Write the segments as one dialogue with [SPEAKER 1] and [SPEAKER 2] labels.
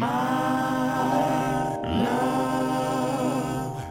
[SPEAKER 1] My love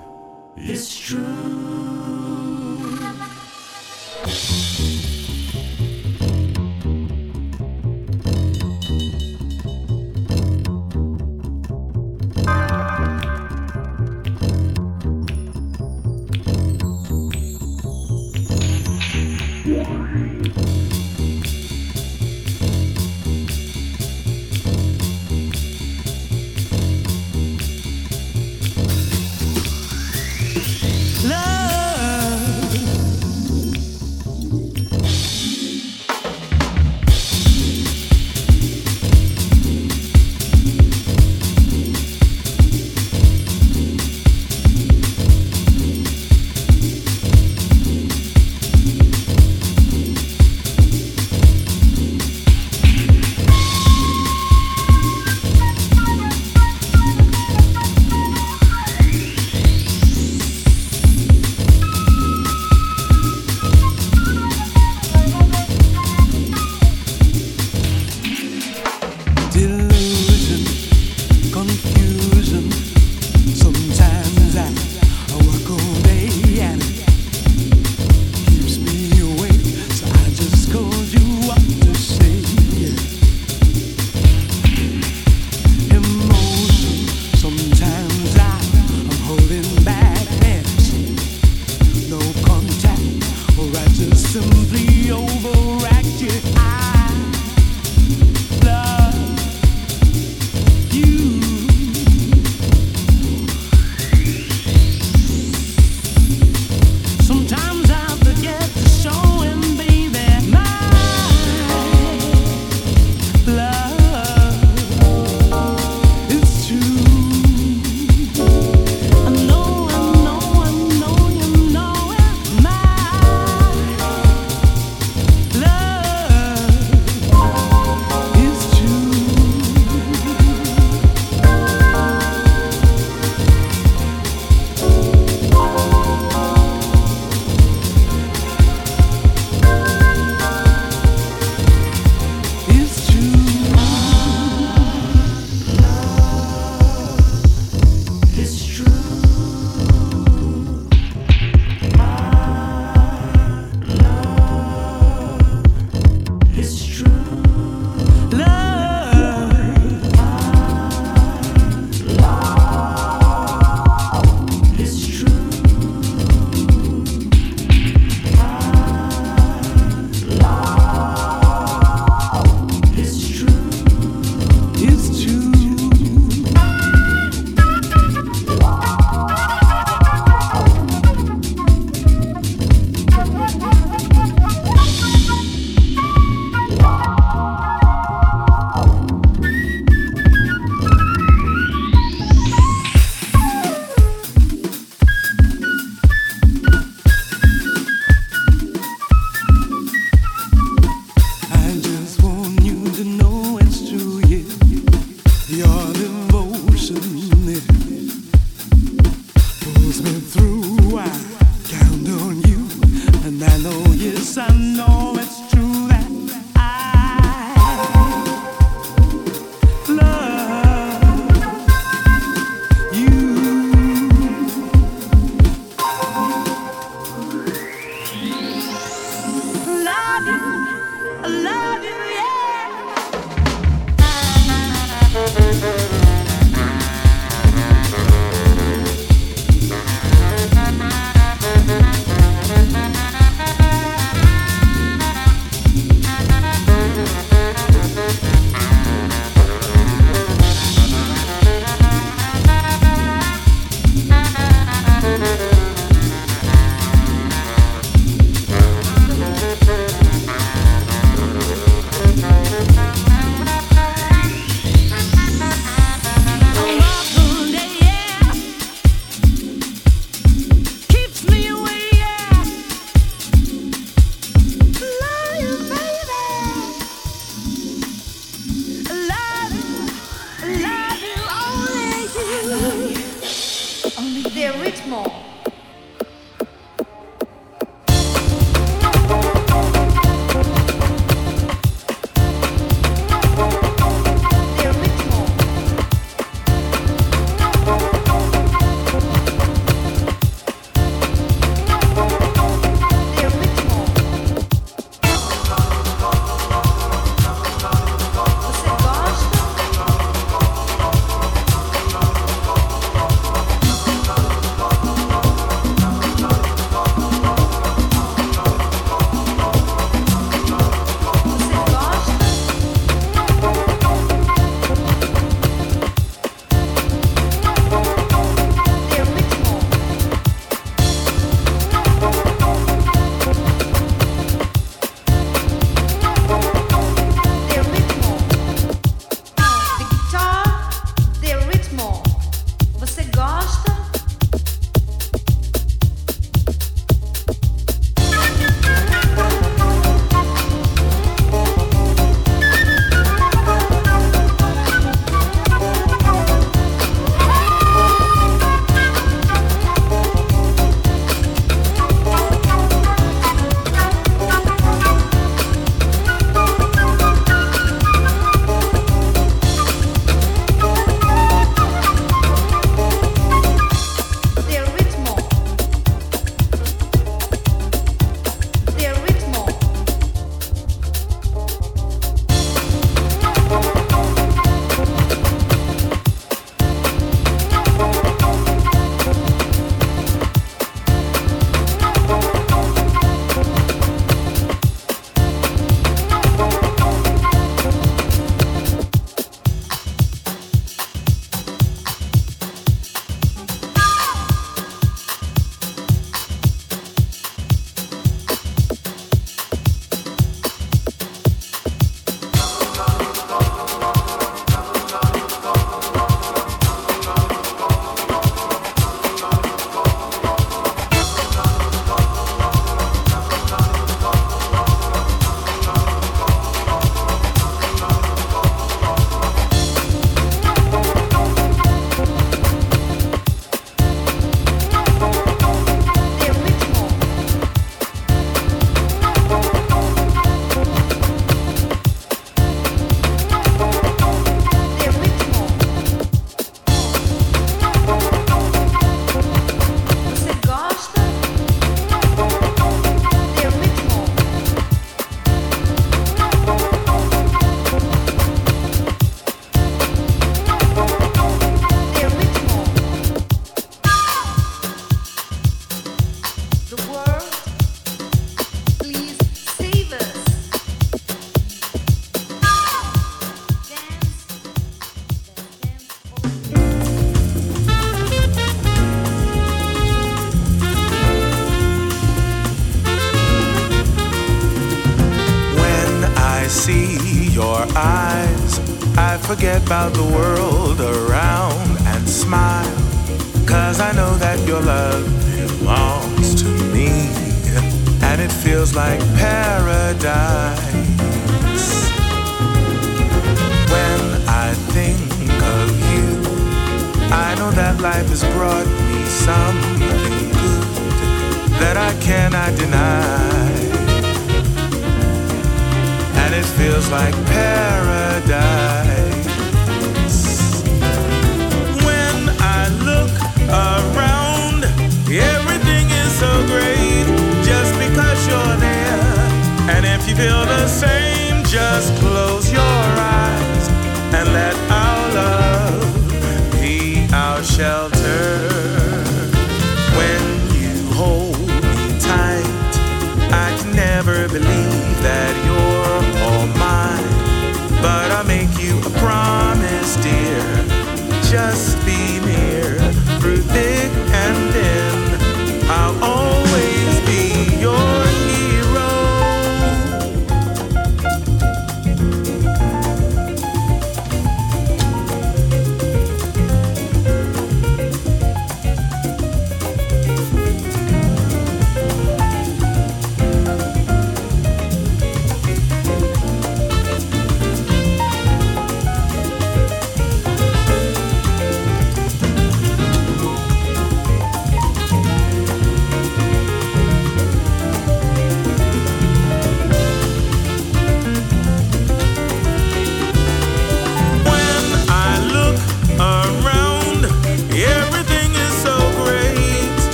[SPEAKER 1] about feel the same,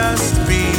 [SPEAKER 1] just be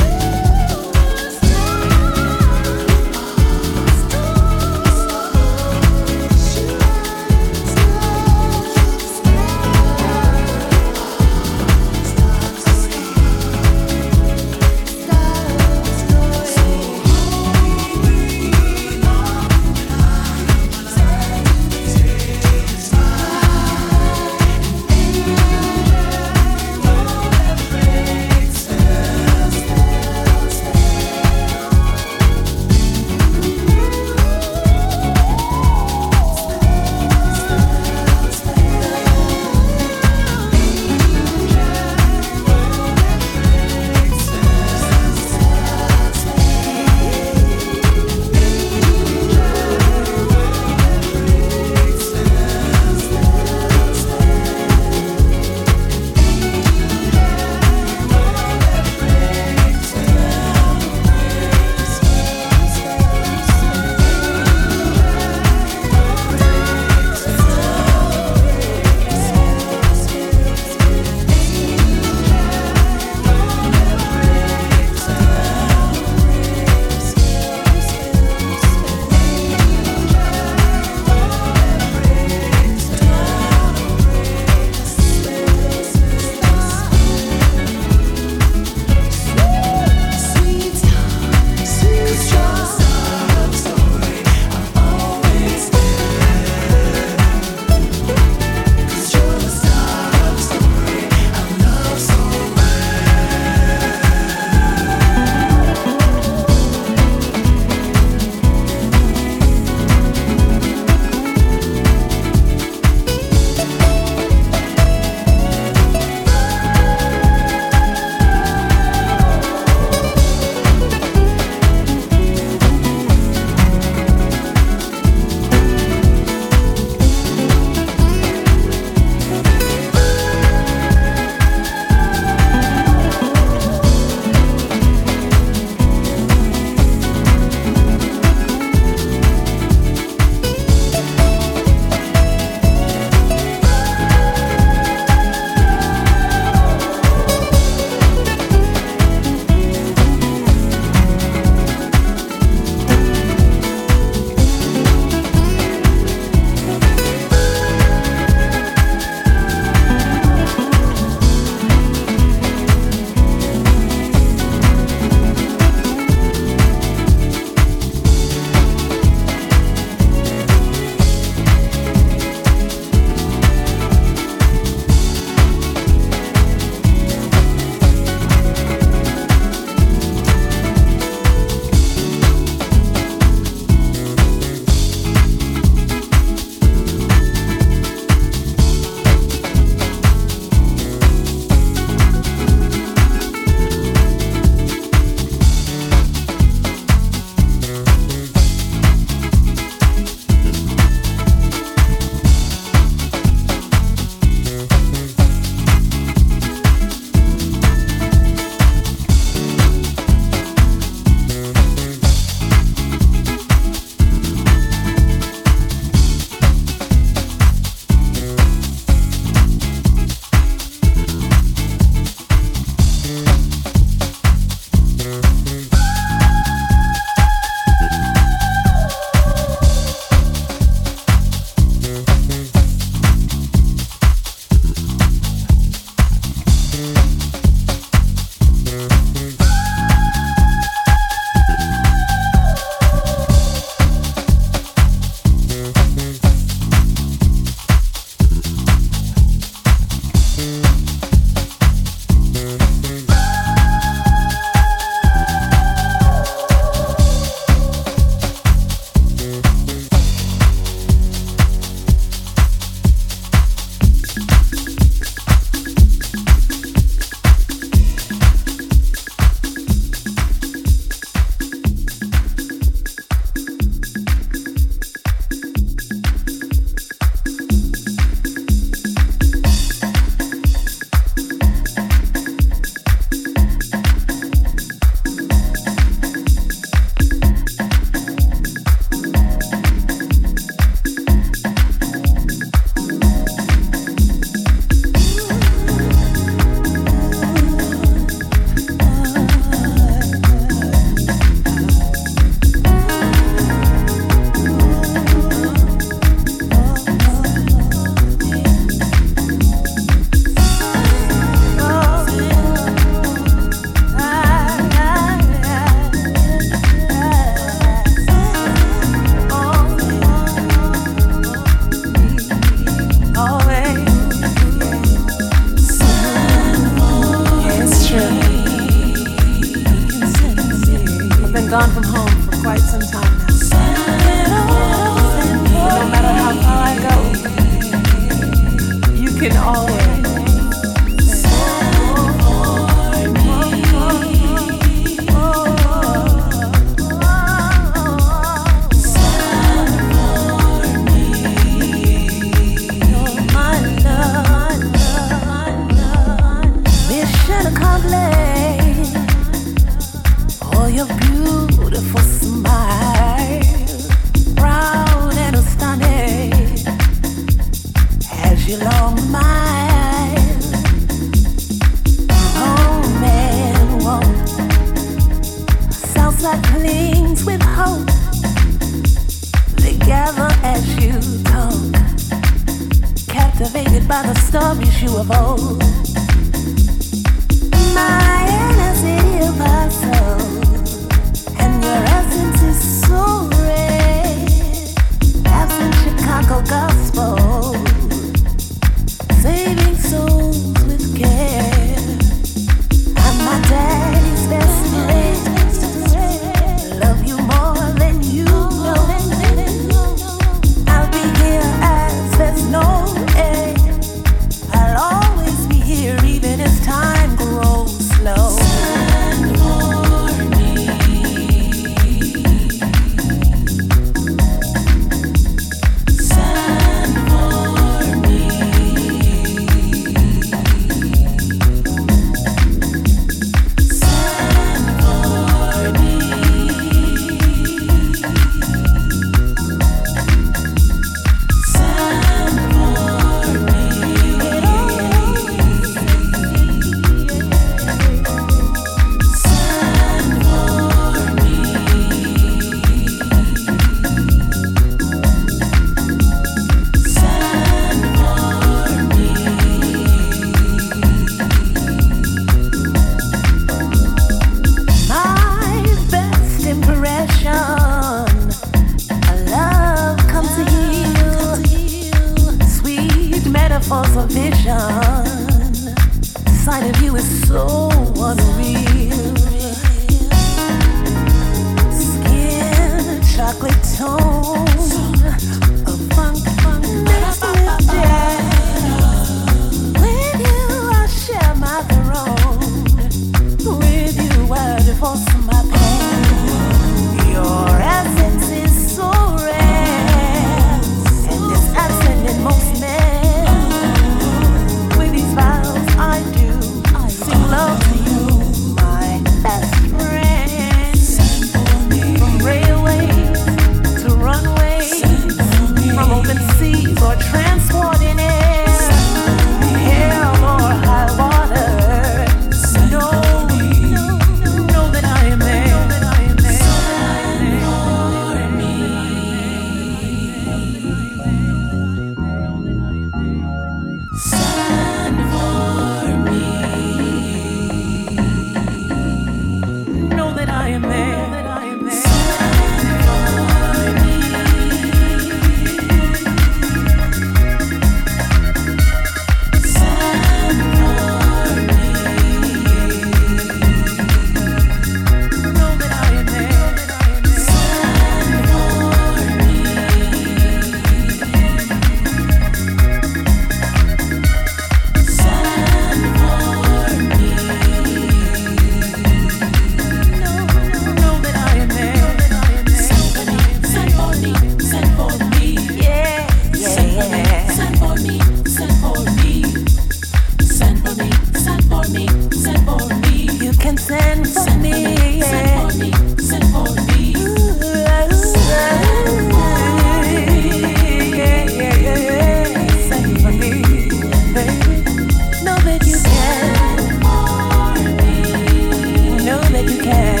[SPEAKER 1] that you
[SPEAKER 2] can.